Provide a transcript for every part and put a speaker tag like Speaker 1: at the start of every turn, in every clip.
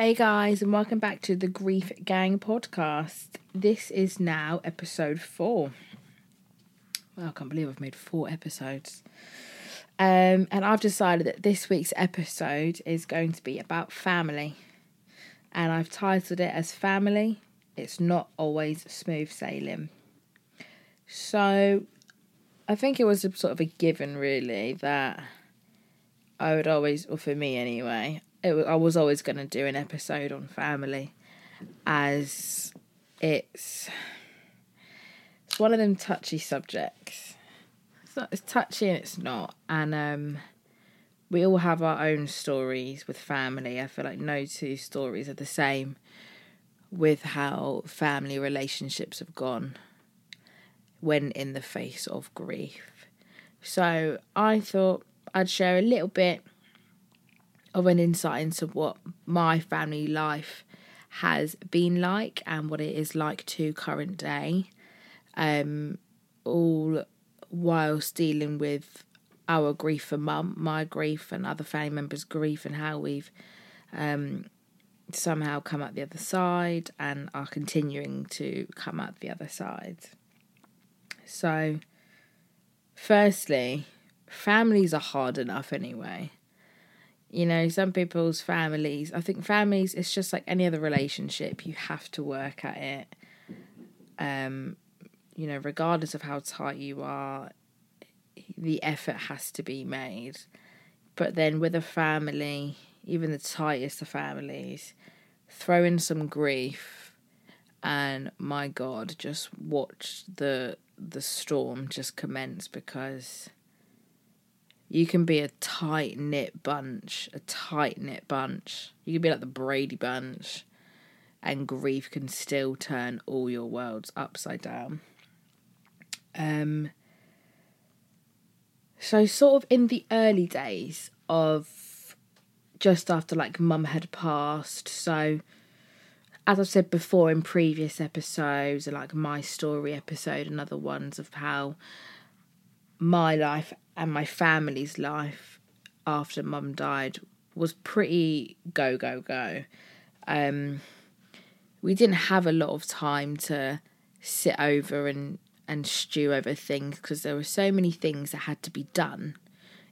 Speaker 1: Hey guys, and welcome back to the Grief Gang podcast. This is now episode four. Well, I can't believe I've made four episodes. Um, and I've decided that this week's episode is going to be about family. And I've titled it as Family. It's not always smooth sailing. So I think it was sort of a given, really, that I would always, or for me anyway, it, I was always going to do an episode on family as it's it's one of them touchy subjects It's not it's touchy and it's not. And um, we all have our own stories with family. I feel like no two stories are the same with how family relationships have gone when in the face of grief. So I thought I'd share a little bit of an insight into what my family life has been like and what it is like to current day. Um, all whilst dealing with our grief for mum, my grief, and other family members' grief, and how we've um, somehow come out the other side and are continuing to come out the other side. So, firstly, families are hard enough anyway. You know, some people's families, I think families, it's just like any other relationship, you have to work at it. Um, you know, regardless of how tight you are, the effort has to be made. But then with a family, even the tightest of families, throw in some grief and my god, just watch the the storm just commence because you can be a tight knit bunch, a tight knit bunch. You can be like the Brady bunch, and grief can still turn all your worlds upside down. Um, so, sort of in the early days of just after like mum had passed, so as I've said before in previous episodes, like my story episode and other ones of how my life and my family's life after mum died was pretty go go go. Um, we didn't have a lot of time to sit over and and stew over things because there were so many things that had to be done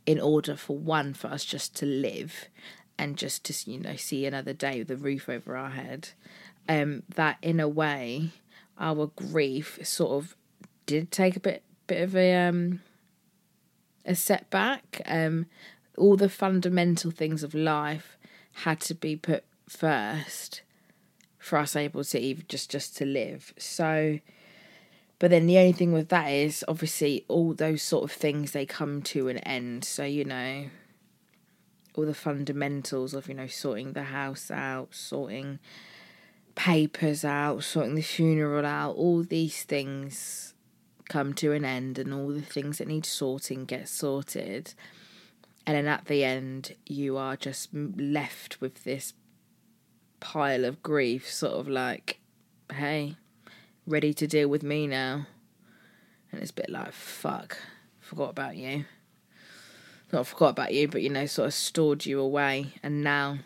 Speaker 1: in order for one for us just to live and just to you know see another day with a roof over our head um that in a way our grief sort of did take a bit bit of a um a setback um all the fundamental things of life had to be put first for us able to even just just to live so but then the only thing with that is obviously all those sort of things they come to an end. So, you know, all the fundamentals of, you know, sorting the house out, sorting papers out, sorting the funeral out, all these things come to an end and all the things that need sorting get sorted. And then at the end, you are just left with this pile of grief, sort of like, hey, ready to deal with me now. And it's a bit like, fuck, forgot about you. Not forgot about you, but you know, sort of stored you away. And now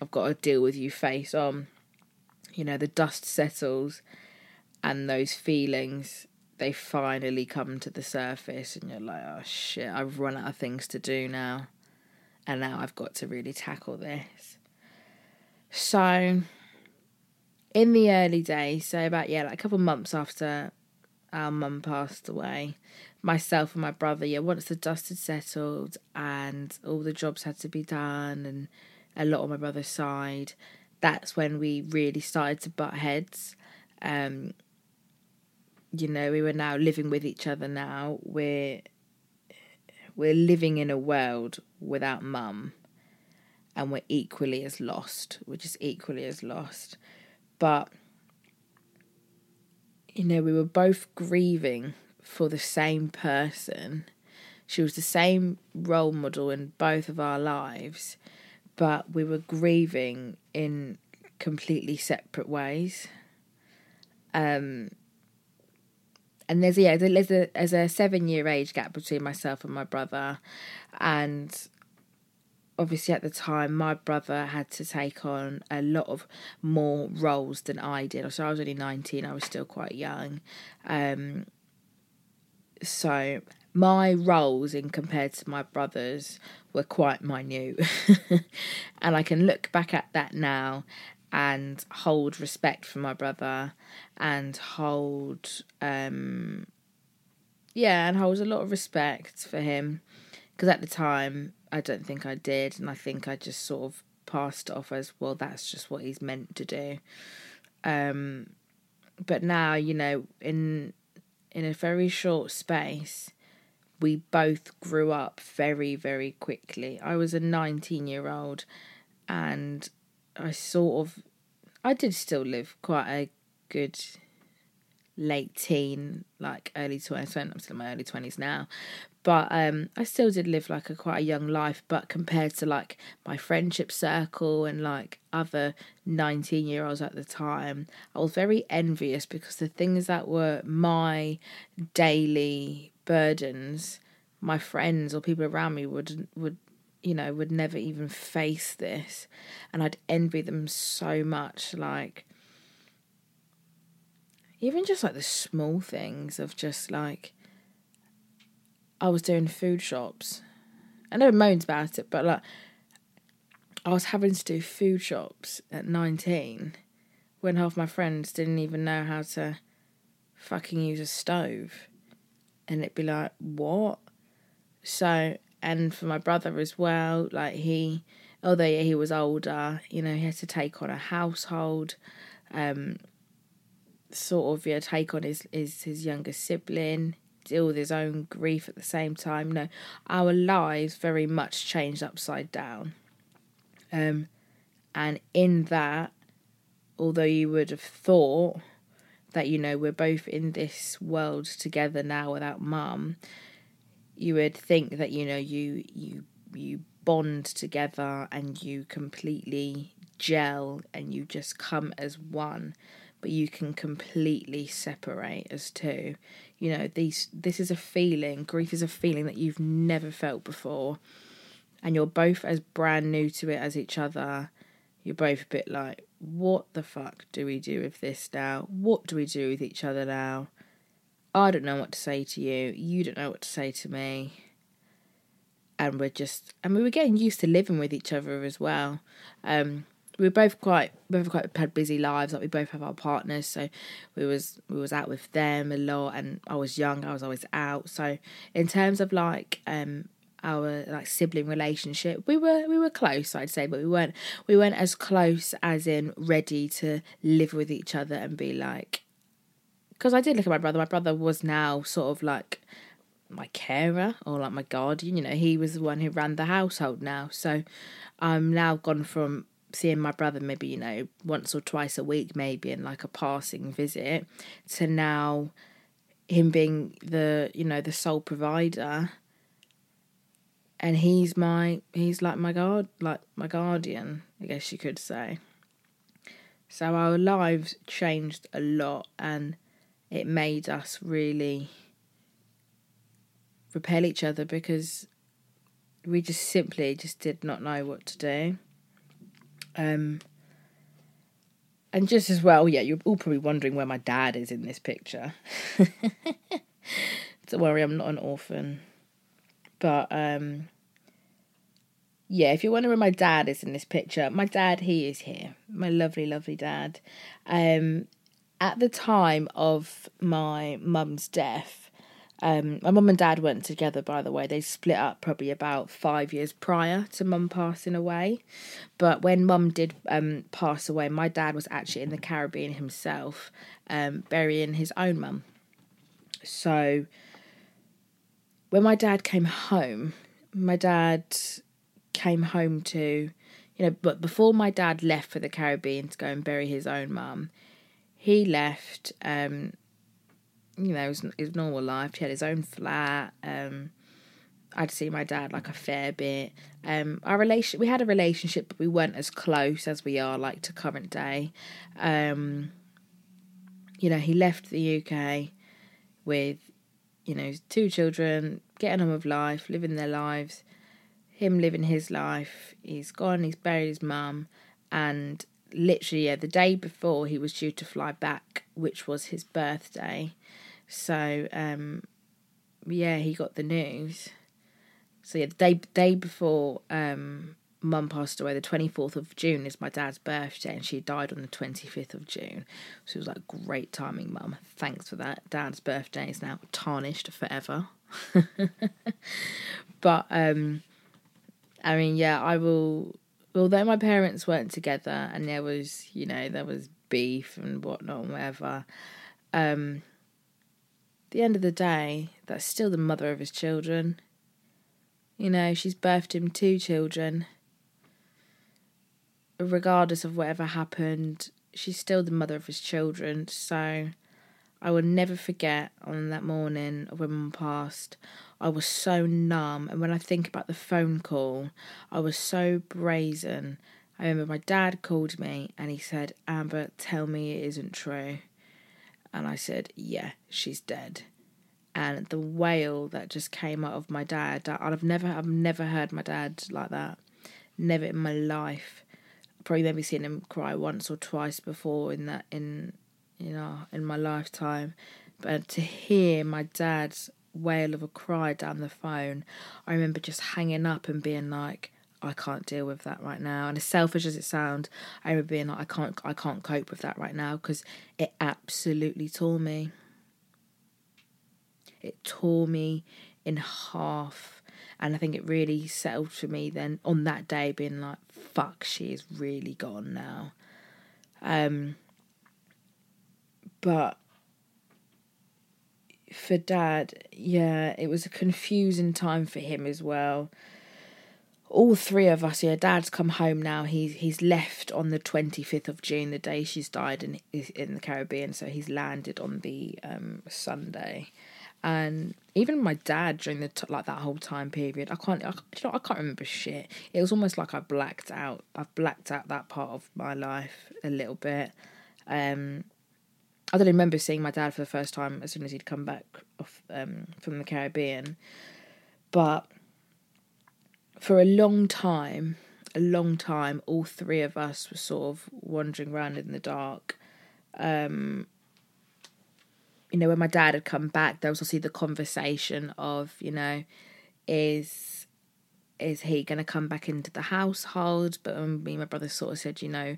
Speaker 1: I've got to deal with you face on. You know, the dust settles and those feelings, they finally come to the surface. And you're like, oh shit, I've run out of things to do now. And now I've got to really tackle this. So in the early days, so about yeah, like a couple months after our mum passed away, myself and my brother, yeah, once the dust had settled and all the jobs had to be done and a lot on my brother's side, that's when we really started to butt heads. Um, you know, we were now living with each other now. We're we're living in a world without mum and we're equally as lost. We're just equally as lost but you know, we were both grieving for the same person. She was the same role model in both of our lives, but we were grieving in completely separate ways. Um, and there's yeah, there's a there's a seven year age gap between myself and my brother, and obviously at the time my brother had to take on a lot of more roles than I did. So I was only 19, I was still quite young. Um, so my roles in compared to my brothers were quite minute. and I can look back at that now and hold respect for my brother and hold um yeah, and hold a lot of respect for him because at the time I don't think I did, and I think I just sort of passed off as well. That's just what he's meant to do. Um, but now you know, in in a very short space, we both grew up very very quickly. I was a nineteen year old, and I sort of, I did still live quite a good late teen, like early 20s. I'm still in my early 20s now but um, I still did live like a quite a young life. But compared to like my friendship circle and like other nineteen year olds at the time, I was very envious because the things that were my daily burdens, my friends or people around me would would you know would never even face this, and I'd envy them so much. Like even just like the small things of just like I was doing food shops. I never moaned about it, but like I was having to do food shops at 19 when half my friends didn't even know how to fucking use a stove. And it'd be like, what? So, and for my brother as well, like he, although yeah, he was older, you know, he had to take on a household, um, sort of, yeah, take on his, his, his younger sibling deal with his own grief at the same time. No, our lives very much changed upside down. Um, and in that, although you would have thought that you know we're both in this world together now without mum, you would think that you know you you you bond together and you completely gel and you just come as one but you can completely separate as two. You know these this is a feeling grief is a feeling that you've never felt before and you're both as brand new to it as each other. You're both a bit like what the fuck do we do with this now? What do we do with each other now i don't know what to say to you. You don't know what to say to me. And we're just and we were getting used to living with each other as well. Um we were both quite both quite had busy lives like we both have our partners. So we was we was out with them a lot and I was young I was always out. So in terms of like um our like sibling relationship we were we were close I'd say but we weren't we weren't as close as in ready to live with each other and be like because I did look at my brother. My brother was now sort of like my carer or like my guardian. You know, he was the one who ran the household now. So I'm now gone from seeing my brother maybe you know once or twice a week maybe in like a passing visit to now him being the you know the sole provider and he's my he's like my guard like my guardian i guess you could say so our lives changed a lot and it made us really repel each other because we just simply just did not know what to do um and just as well, yeah, you're all probably wondering where my dad is in this picture. Don't worry, I'm not an orphan. But um yeah, if you're wondering where my dad is in this picture, my dad, he is here. My lovely, lovely dad. Um at the time of my mum's death, um, my mum and dad weren't together, by the way. They split up probably about five years prior to mum passing away. But when mum did um, pass away, my dad was actually in the Caribbean himself, um, burying his own mum. So when my dad came home, my dad came home to, you know, but before my dad left for the Caribbean to go and bury his own mum, he left um, you know, his, his normal life. He had his own flat. Um, I'd see my dad like a fair bit. Um, our relation, we had a relationship, but we weren't as close as we are like to current day. Um, you know, he left the UK with, you know, two children, getting on with life, living their lives. Him living his life. He's gone. He's buried his mum, and literally, yeah, the day before he was due to fly back, which was his birthday. So um, yeah, he got the news. So yeah, the day day before um, mum passed away, the twenty fourth of June is my dad's birthday, and she died on the twenty fifth of June. So it was like great timing, mum. Thanks for that. Dad's birthday is now tarnished forever. but um, I mean, yeah, I will. Although my parents weren't together, and there was, you know, there was beef and whatnot and whatever. Um, the end of the day, that's still the mother of his children. You know, she's birthed him two children. Regardless of whatever happened, she's still the mother of his children. So I will never forget on that morning when mum passed, I was so numb. And when I think about the phone call, I was so brazen. I remember my dad called me and he said, Amber, tell me it isn't true. And I said, Yeah, she's dead. And the wail that just came out of my dad, I've never, I've never heard my dad like that. Never in my life. Probably maybe seen him cry once or twice before in that, in, you know, in my lifetime. But to hear my dad's wail of a cry down the phone, I remember just hanging up and being like, I can't deal with that right now. And as selfish as it sounds, I remember being like, I can't, I can't cope with that right now because it absolutely tore me. It tore me in half. And I think it really settled for me then on that day, being like, fuck, she is really gone now. Um, but for dad, yeah, it was a confusing time for him as well all three of us, yeah, Dad's come home now. He's he's left on the twenty fifth of June, the day she's died in in the Caribbean. So he's landed on the um, Sunday, and even my dad during the like that whole time period, I can't, I, you know, I can't remember shit. It was almost like I blacked out. I've blacked out that part of my life a little bit. Um, I don't remember seeing my dad for the first time as soon as he'd come back off um, from the Caribbean, but for a long time, a long time, all three of us were sort of wandering around in the dark. Um, you know, when my dad had come back, there was obviously the conversation of, you know, is is he going to come back into the household? But me and my brother sort of said, you know,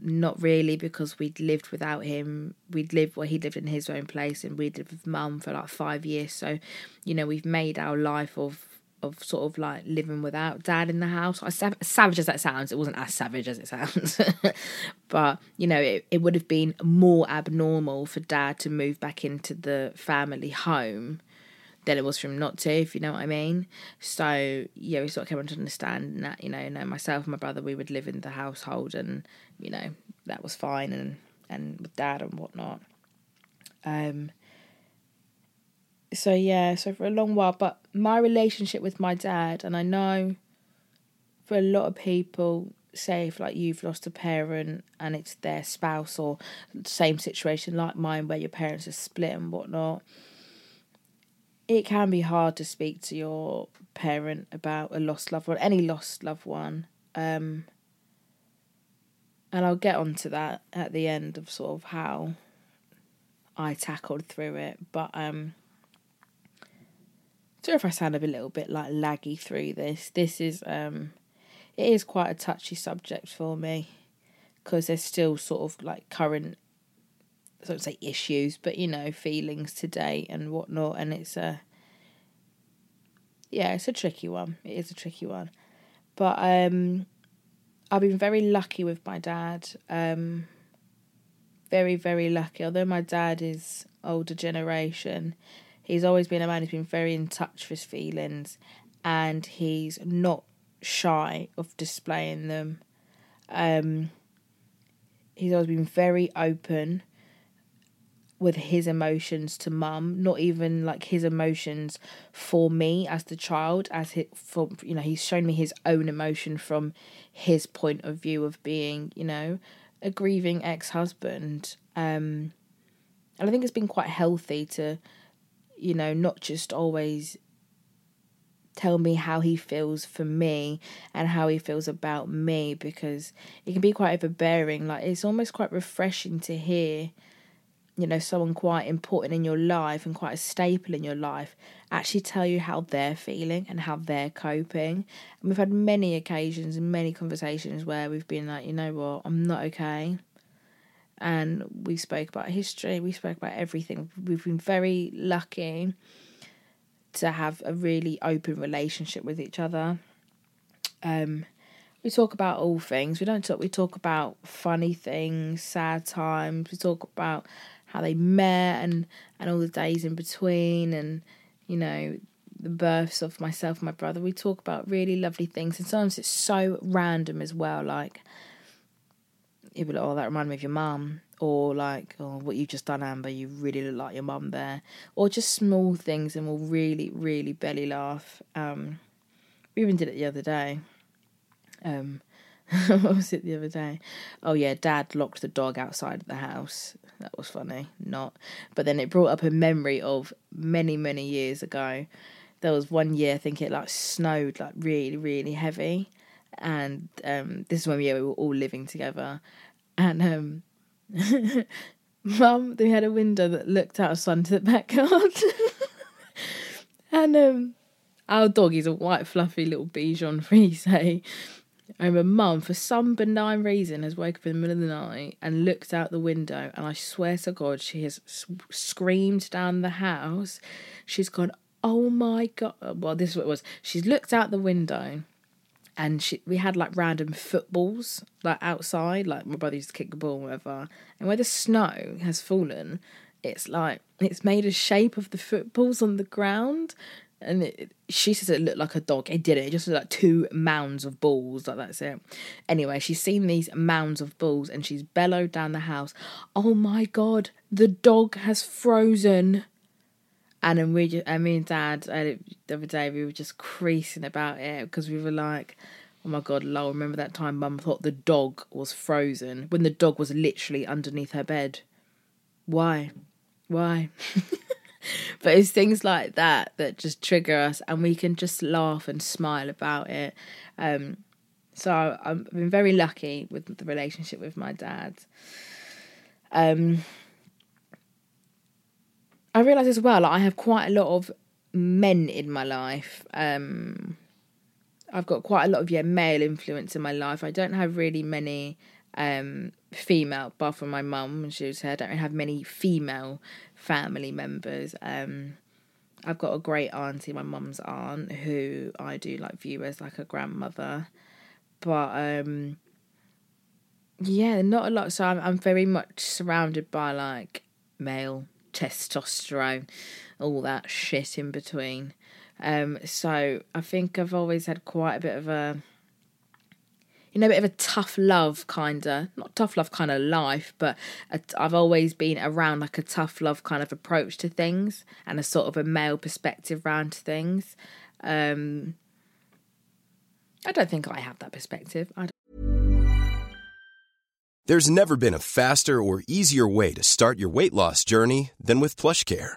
Speaker 1: not really because we'd lived without him. We'd lived well, he lived in his own place, and we'd lived with mum for like five years. So, you know, we've made our life of of sort of like living without dad in the house. As savage as that sounds, it wasn't as savage as it sounds. but, you know, it, it would have been more abnormal for dad to move back into the family home than it was for him not to, if you know what I mean. So, yeah, we sort of came to understand that, you know, know, myself and my brother, we would live in the household and, you know, that was fine and, and with dad and whatnot. Um, so yeah, so for a long while, but my relationship with my dad, and I know for a lot of people, say if like you've lost a parent and it's their spouse or same situation like mine where your parents are split and whatnot, it can be hard to speak to your parent about a lost loved one, any lost loved one. Um, and I'll get onto that at the end of sort of how I tackled through it. But um sorry if I sound a little bit like laggy through this. This is um it is quite a touchy subject for me because there's still sort of like current I don't say issues, but you know, feelings today and whatnot, and it's a yeah, it's a tricky one. It is a tricky one, but um, I've been very lucky with my dad. Um, very very lucky. Although my dad is older generation, he's always been a man who's been very in touch with his feelings, and he's not shy of displaying them. Um, he's always been very open with his emotions to mum, not even like his emotions for me as the child, as he, for you know, he's shown me his own emotion from his point of view of being, you know, a grieving ex husband. Um, and I think it's been quite healthy to, you know, not just always tell me how he feels for me and how he feels about me because it can be quite overbearing. Like it's almost quite refreshing to hear, you know, someone quite important in your life and quite a staple in your life actually tell you how they're feeling and how they're coping. And we've had many occasions and many conversations where we've been like, you know what, I'm not okay. And we spoke about history, we spoke about everything. We've been very lucky to have a really open relationship with each other. Um, we talk about all things. We don't talk. We talk about funny things, sad times. We talk about how they met and and all the days in between, and you know the births of myself and my brother. We talk about really lovely things, and sometimes it's so random as well. Like, you'll be like, "Oh, that reminded me of your mum," or like, oh, what you've just done, Amber, you really look like your mum there, or just small things, and we'll really, really belly laugh. Um, we even did it the other day. Um, what was it the other day? Oh yeah, Dad locked the dog outside of the house. That was funny, not. But then it brought up a memory of many, many years ago. There was one year, I think it like snowed like really, really heavy, and um, this is when yeah, we were all living together, and um, Mum, they had a window that looked out onto the backyard. and um, our dog is a white, fluffy little Bichon Frise. I remember Mum, for some benign reason, has woken up in the middle of the night and looked out the window, and I swear to God, she has screamed down the house. She's gone, Oh my God. Well, this is what it was. She's looked out the window and she, we had like random footballs like outside like my brother used to kick the ball whatever and where the snow has fallen it's like it's made a shape of the footballs on the ground and it, she says it looked like a dog it didn't it just looked like two mounds of balls like that's it anyway she's seen these mounds of balls and she's bellowed down the house oh my god the dog has frozen and then we just, I mean, Dad, the other day we were just creasing about it because we were like, oh my god, lol, remember that time Mum thought the dog was frozen when the dog was literally underneath her bed? Why? Why? but it's things like that that just trigger us and we can just laugh and smile about it. Um, so I've been very lucky with the relationship with my dad. Um, I realise as well, like, I have quite a lot of men in my life. Um, I've got quite a lot of yeah male influence in my life. I don't have really many um, female, apart from my mum when she was here. I don't have many female family members. Um, I've got a great auntie, my mum's aunt, who I do like view as like a grandmother, but um, yeah, not a lot. So I'm I'm very much surrounded by like male testosterone, all that shit in between. Um, so I think I've always had quite a bit of a, you know, a bit of a tough love kind of, not tough love kind of life, but I've always been around like a tough love kind of approach to things and a sort of a male perspective around things. Um, I don't think I have that perspective.
Speaker 2: There's never been a faster or easier way to start your weight loss journey than with PlushCare.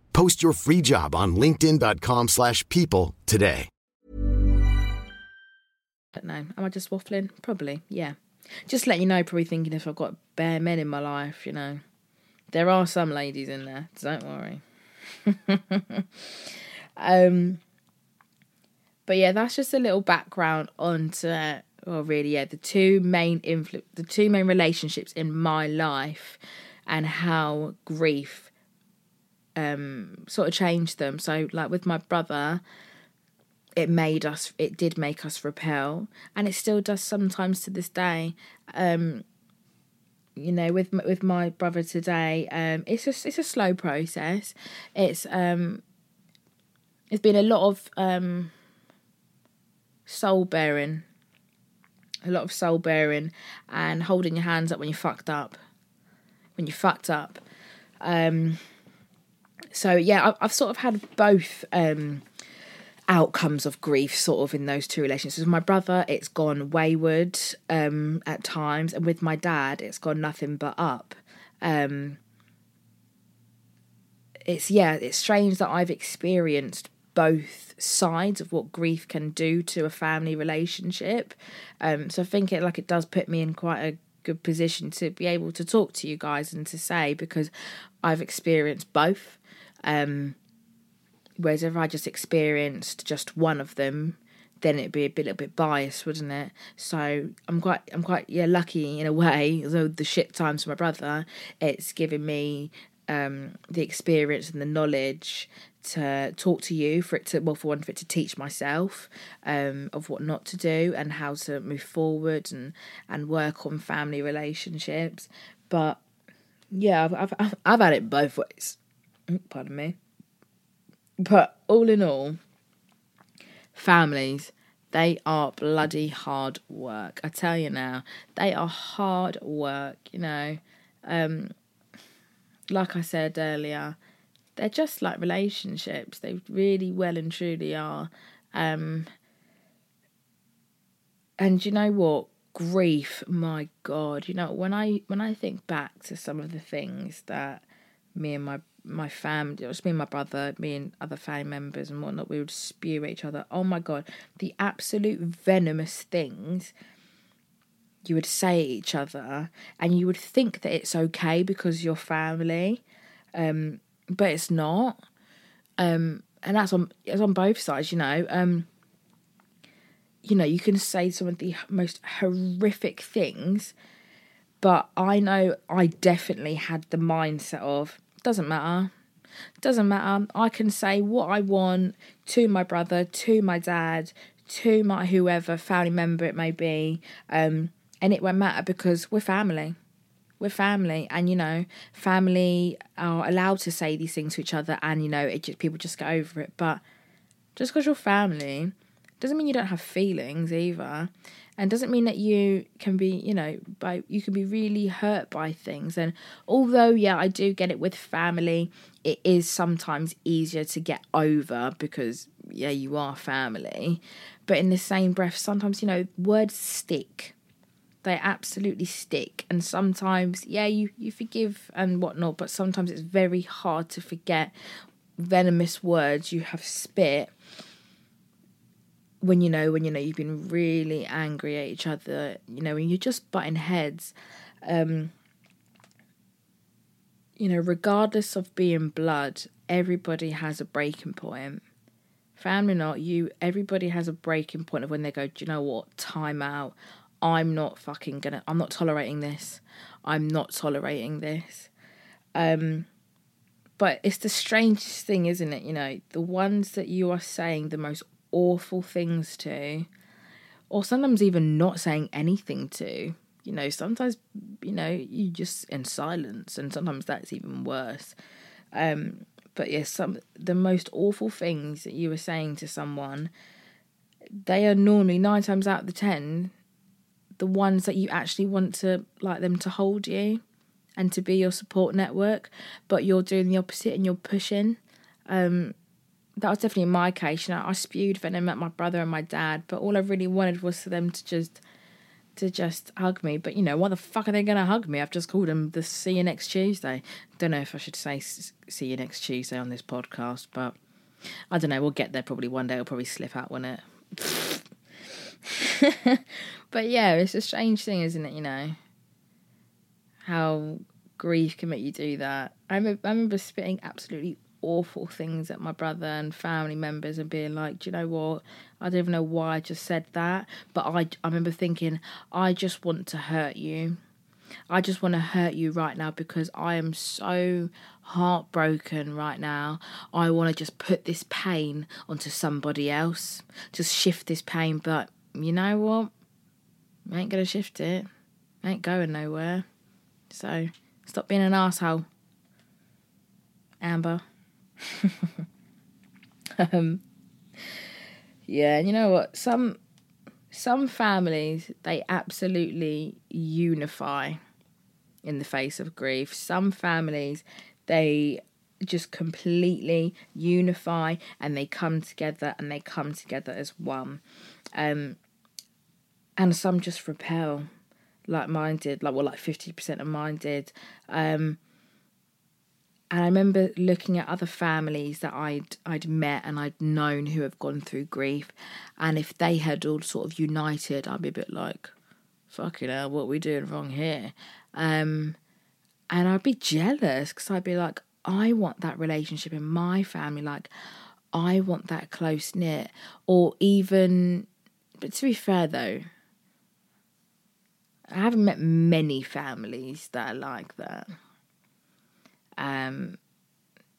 Speaker 3: Post your free job on linkedin.com/people slash people today.
Speaker 1: don't know. Am I just waffling? Probably, yeah. Just let you know, probably thinking if I've got bare men in my life, you know. There are some ladies in there, don't worry. um but yeah, that's just a little background onto well really yeah, the two main influ- the two main relationships in my life and how grief um sort of changed them. So like with my brother, it made us it did make us repel. And it still does sometimes to this day. Um you know with with my brother today um it's just it's a slow process. It's um it's been a lot of um soul bearing. A lot of soul bearing and holding your hands up when you fucked up. When you fucked up. Um so yeah I've, I've sort of had both um outcomes of grief sort of in those two relationships. With my brother, it's gone wayward um, at times, and with my dad, it's gone nothing but up. Um, it's yeah, it's strange that I've experienced both sides of what grief can do to a family relationship. Um, so I think it like it does put me in quite a good position to be able to talk to you guys and to say because I've experienced both. Um, Whereas if I just experienced just one of them, then it'd be a bit, little bit biased, wouldn't it? So I'm quite, I'm quite, yeah, lucky in a way. Although the shit times for my brother, it's given me um, the experience and the knowledge to talk to you for it to, well, for one, for it to teach myself um, of what not to do and how to move forward and and work on family relationships. But yeah, I've I've, I've had it both ways. Pardon me. But all in all, families, they are bloody hard work. I tell you now, they are hard work, you know. Um, like I said earlier, they're just like relationships. They really well and truly are. Um, and you know what? Grief, my God. You know, when I when I think back to some of the things that me and my my family, was me and my brother, me and other family members and whatnot, we would spew at each other. Oh my god, the absolute venomous things you would say at each other, and you would think that it's okay because you're family, um, but it's not. Um, and that's on it's on both sides, you know. Um, you know, you can say some of the most horrific things, but I know I definitely had the mindset of doesn't matter. Doesn't matter. I can say what I want to my brother, to my dad, to my whoever family member it may be, um, and it won't matter because we're family. We're family, and you know, family are allowed to say these things to each other, and you know, it just people just get over it. But just because you're family doesn't mean you don't have feelings either. and doesn't mean that you can be you know by you can be really hurt by things. And although yeah i do get it with family it is sometimes easier to get over because yeah you are family. But in the same breath sometimes you know words stick. They absolutely stick. And sometimes yeah you you forgive and whatnot but sometimes it's very hard to forget venomous words you have spit when you know when you know you've been really angry at each other you know when you're just butting heads um you know regardless of being blood everybody has a breaking point. Family or not you everybody has a breaking point of when they go do you know what? Time out. I'm not fucking gonna i'm not tolerating this. I'm not tolerating this. Um but it's the strangest thing isn't it? You know the ones that you are saying the most awful things to, or sometimes even not saying anything to. You know, sometimes, you know, you just in silence, and sometimes that's even worse. Um, but yes, some the most awful things that you were saying to someone, they are normally nine times out of the ten the ones that you actually want to like them to hold you and to be your support network, but you're doing the opposite and you're pushing. Um, that was definitely my case. You know, I spewed venom at my brother and my dad, but all I really wanted was for them to just to just hug me. But you know, why the fuck are they gonna hug me? I've just called them the see you next Tuesday. Don't know if I should say see you next Tuesday on this podcast, but I don't know. We'll get there probably one day. It'll probably slip out, won't it? but yeah, it's a strange thing, isn't it? You know, how grief can make you do that. I remember, I remember spitting absolutely awful things at my brother and family members and being like, do you know what? I don't even know why I just said that, but I, I remember thinking, I just want to hurt you. I just want to hurt you right now because I am so heartbroken right now. I want to just put this pain onto somebody else, just shift this pain. But you know what? I ain't going to shift it. I ain't going nowhere. So stop being an asshole, Amber. um, yeah, and you know what? Some some families they absolutely unify in the face of grief. Some families they just completely unify and they come together and they come together as one. Um, and some just repel, like mine did, like well, like fifty percent of mine did. Um, and I remember looking at other families that I'd I'd met and I'd known who have gone through grief, and if they had all sort of united, I'd be a bit like, "Fucking hell, what are we doing wrong here?" Um, and I'd be jealous because I'd be like, "I want that relationship in my family. Like, I want that close knit." Or even, but to be fair though, I haven't met many families that are like that. Um,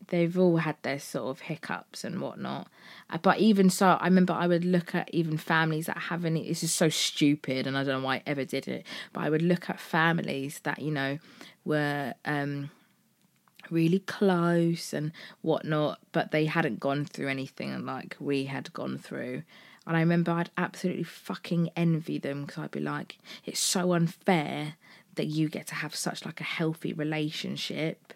Speaker 1: they've all had their sort of hiccups and whatnot. Uh, but even so, I remember I would look at even families that haven't. This is so stupid, and I don't know why I ever did it. But I would look at families that you know were um, really close and whatnot, but they hadn't gone through anything like we had gone through. And I remember I'd absolutely fucking envy them because I'd be like, it's so unfair that you get to have such like a healthy relationship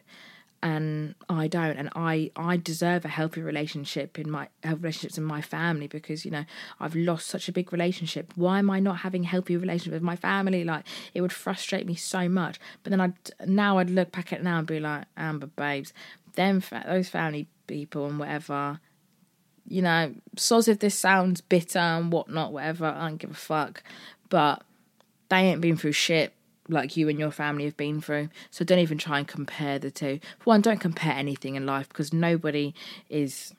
Speaker 1: and I don't and I I deserve a healthy relationship in my healthy relationships in my family because you know I've lost such a big relationship. Why am I not having healthy relationship with my family? Like it would frustrate me so much. But then I now I'd look back at now and be like Amber babes them those family people and whatever you know so if this sounds bitter and whatnot whatever I don't give a fuck. But they ain't been through shit like you and your family have been through. So don't even try and compare the two. For one, don't compare anything in life because nobody is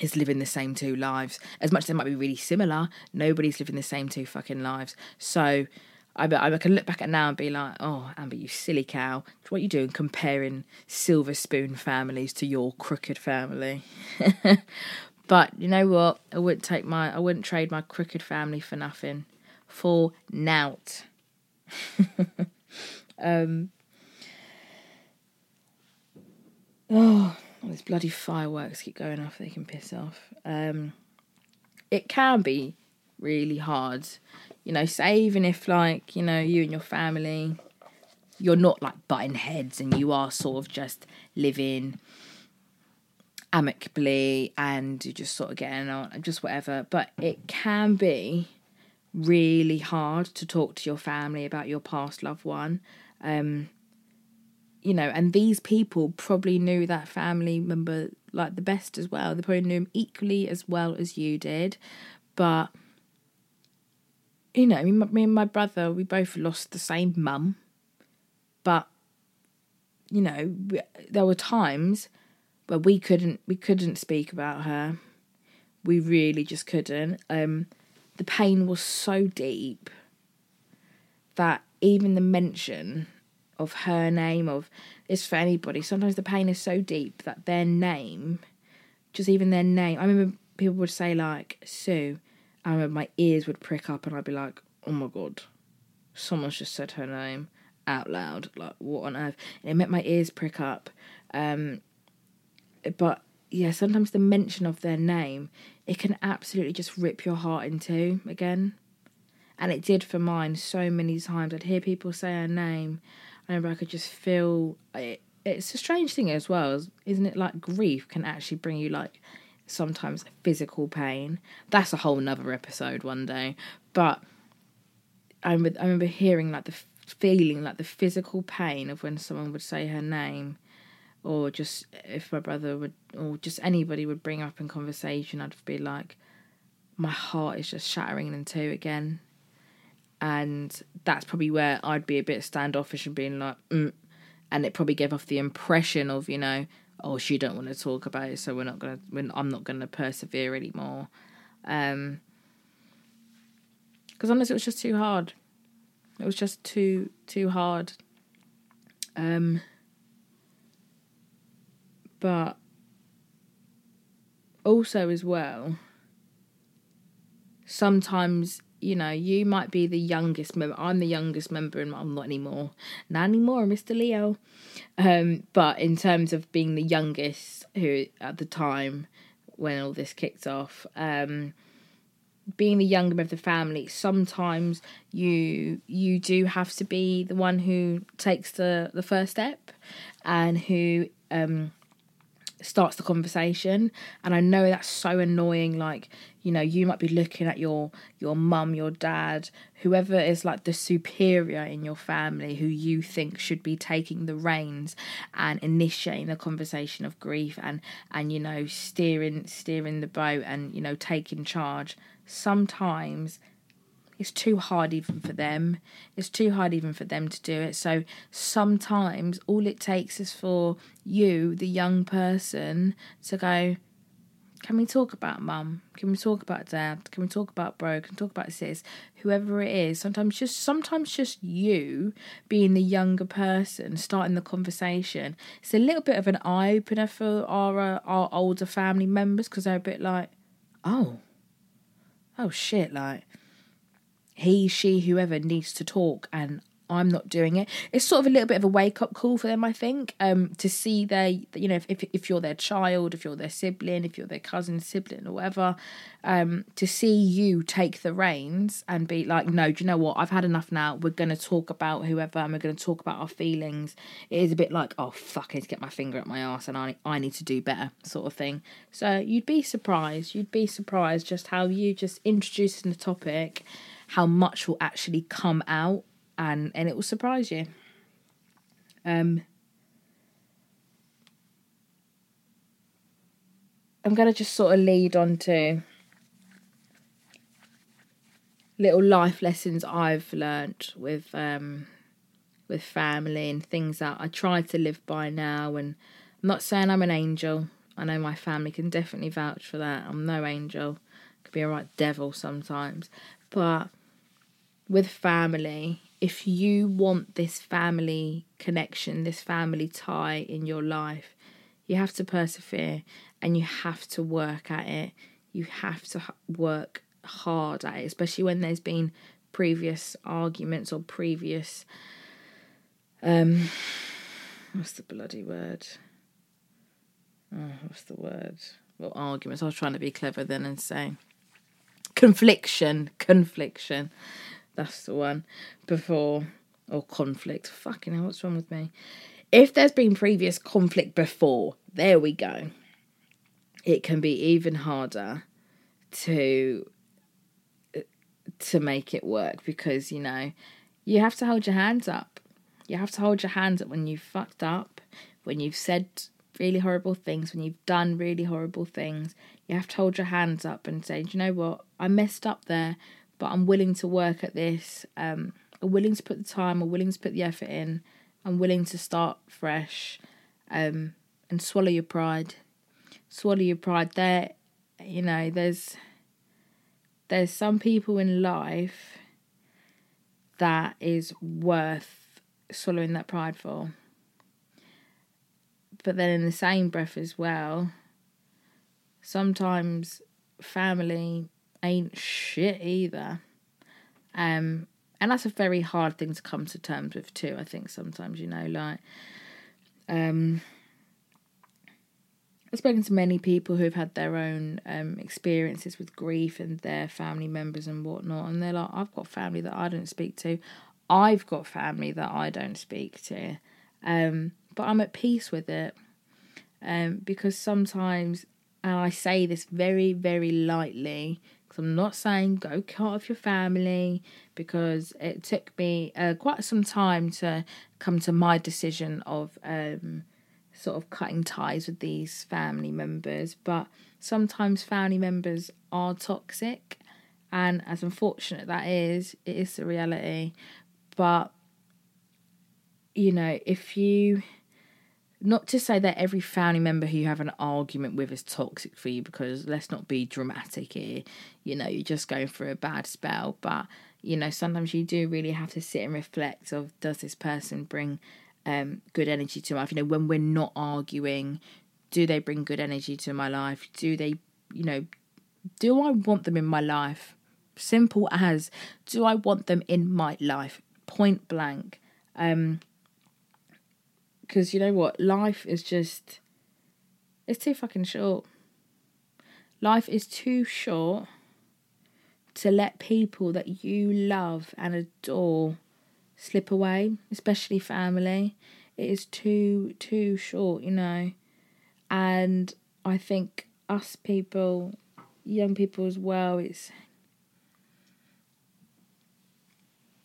Speaker 1: is living the same two lives. As much as they might be really similar, nobody's living the same two fucking lives. So I, I can look back at now and be like, oh, Amber, you silly cow. What are you doing comparing silver spoon families to your crooked family? but you know what? I wouldn't take my, I wouldn't trade my crooked family for nothing. For nout. um, oh, these bloody fireworks keep going off. They can piss off. Um, it can be really hard. You know, say even if like, you know, you and your family you're not like butting heads and you are sort of just living amicably and you're just sort of getting on just whatever. But it can be really hard to talk to your family about your past loved one. Um, you know, and these people probably knew that family member like the best as well. They probably knew him equally as well as you did. But, you know, me me and my brother, we both lost the same mum. But, you know, there were times where we couldn't we couldn't speak about her. We really just couldn't. Um, the pain was so deep that even the mention of her name of is for anybody. Sometimes the pain is so deep that their name, just even their name. I remember people would say like Sue. I remember my ears would prick up and I'd be like, oh my god, someone's just said her name out loud. Like what on earth? And it made my ears prick up. Um, but yeah, sometimes the mention of their name it can absolutely just rip your heart in two again. And it did for mine so many times. I'd hear people say her name, I remember I could just feel it, it's a strange thing as well, isn't it? Like grief can actually bring you like sometimes physical pain. That's a whole nother episode one day. But I remember, I remember hearing like the feeling, like the physical pain of when someone would say her name, or just if my brother would, or just anybody would bring up in conversation, I'd be like, my heart is just shattering in two again and that's probably where I'd be a bit standoffish and being like, mm. and it probably gave off the impression of you know, oh, she don't want to talk about it, so we're not gonna, we're, I'm not gonna persevere anymore, um, because honestly, it was just too hard. It was just too too hard. Um, but also as well, sometimes you know, you might be the youngest member. I'm the youngest member, and I'm not anymore. Not anymore, Mr. Leo. Um, but in terms of being the youngest, who at the time when all this kicked off, um, being the younger member of the family, sometimes you you do have to be the one who takes the the first step, and who um starts the conversation and i know that's so annoying like you know you might be looking at your your mum your dad whoever is like the superior in your family who you think should be taking the reins and initiating the conversation of grief and and you know steering steering the boat and you know taking charge. Sometimes it's too hard even for them. It's too hard even for them to do it. So sometimes all it takes is for you, the young person, to go, can we talk about mum? Can we talk about dad? Can we talk about bro? Can we talk about sis? Whoever it is. Sometimes just sometimes just you being the younger person starting the conversation. It's a little bit of an eye opener for our uh, our older family members because they're a bit like, oh, oh shit, like he, she, whoever needs to talk and I'm not doing it. It's sort of a little bit of a wake up call for them, I think, um, to see their, you know, if, if, if you're their child, if you're their sibling, if you're their cousin, sibling, or whatever, um, to see you take the reins and be like, no, do you know what? I've had enough now. We're going to talk about whoever and we're going to talk about our feelings. It is a bit like, oh, fuck, I need to get my finger up my ass and I, I need to do better, sort of thing. So you'd be surprised. You'd be surprised just how you just introducing the topic how much will actually come out and and it will surprise you. Um i'm going to just sort of lead on to little life lessons i've learnt with um with family and things that i try to live by now. And i'm not saying i'm an angel. I know my family can definitely vouch for that. I'm no angel. Could be a right devil sometimes. But with family, if you want this family connection, this family tie in your life, you have to persevere and you have to work at it. You have to work hard at it, especially when there's been previous arguments or previous um what's the bloody word? Oh, what's the word? Well, arguments. I was trying to be clever then and say confliction, confliction. That's the one before or conflict. Fucking hell, what's wrong with me? If there's been previous conflict before, there we go. It can be even harder to uh, to make it work because you know you have to hold your hands up. You have to hold your hands up when you've fucked up, when you've said really horrible things, when you've done really horrible things. You have to hold your hands up and say, Do you know what? I messed up there, but I'm willing to work at this. Um, I'm willing to put the time, I'm willing to put the effort in. I'm willing to start fresh um, and swallow your pride. Swallow your pride. There, you know, there's there's some people in life that is worth swallowing that pride for. But then in the same breath as well, sometimes family ain't shit either. Um, and that's a very hard thing to come to terms with too. I think sometimes you know, like, um, I've spoken to many people who've had their own um, experiences with grief and their family members and whatnot, and they're like, I've got family that I don't speak to, I've got family that I don't speak to, um, but I'm at peace with it, um, because sometimes, and I say this very, very lightly, I'm not saying go cut off your family, because it took me uh, quite some time to come to my decision of um, sort of cutting ties with these family members, but sometimes family members are toxic, and as unfortunate that is, it is the reality. But you know, if you not to say that every family member who you have an argument with is toxic for you, because let's not be dramatic here. You know, you're just going through a bad spell, but you know, sometimes you do really have to sit and reflect of does this person bring um, good energy to my life. You know, when we're not arguing, do they bring good energy to my life? Do they, you know, do I want them in my life? Simple as, do I want them in my life? Point blank. Um, because you know what, life is just, it's too fucking short. Life is too short to let people that you love and adore slip away, especially family. It is too too short, you know. And I think us people, young people as well, it's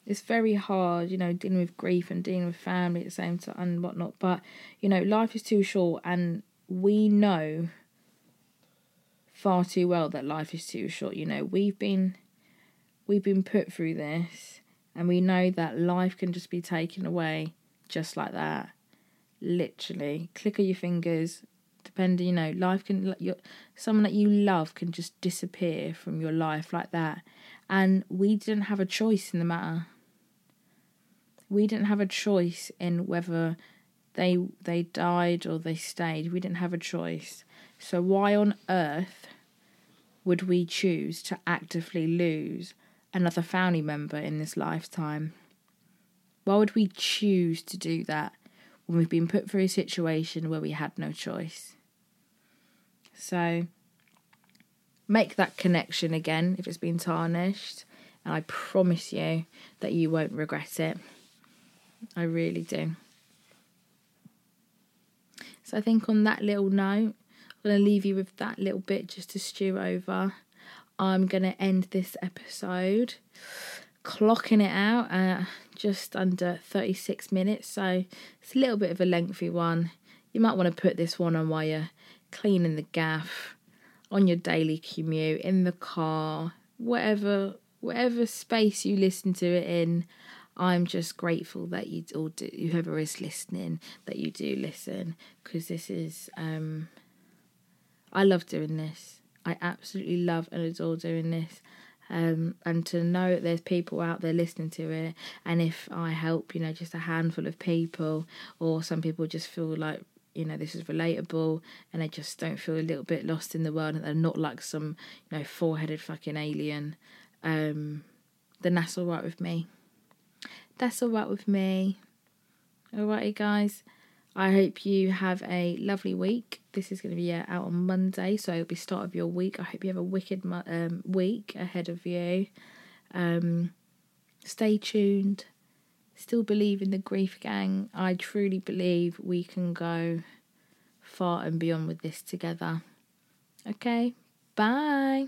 Speaker 1: it's very hard, you know, dealing with grief and dealing with family at the same time and whatnot. But you know, life is too short, and we know far too well that life is too short. You know, we've been we've been put through this and we know that life can just be taken away just like that. Literally, click of your fingers. Depending, you know, life can, your, someone that you love can just disappear from your life like that. And we didn't have a choice in the matter. We didn't have a choice in whether they they died or they stayed. We didn't have a choice. So why on earth would we choose to actively lose another family member in this lifetime. Why would we choose to do that when we've been put through a situation where we had no choice? So, make that connection again if it's been tarnished, and I promise you that you won't regret it. I really do. So, I think on that little note, I'm going to leave you with that little bit just to stew over. I'm going to end this episode clocking it out at just under 36 minutes. So it's a little bit of a lengthy one. You might want to put this one on while you're cleaning the gaff, on your daily commute, in the car, whatever whatever space you listen to it in. I'm just grateful that you all do, whoever is listening, that you do listen, because this is, um, I love doing this. I absolutely love and adore doing this. Um, and to know that there's people out there listening to it, and if I help, you know, just a handful of people, or some people just feel like, you know, this is relatable, and they just don't feel a little bit lost in the world, and they're not like some, you know, four-headed fucking alien, um, then that's all right with me. That's all right with me. Alrighty, guys. I hope you have a lovely week. This is going to be out on Monday, so it'll be start of your week. I hope you have a wicked um, week ahead of you. Um, stay tuned. Still believe in the grief gang. I truly believe we can go far and beyond with this together. Okay, bye.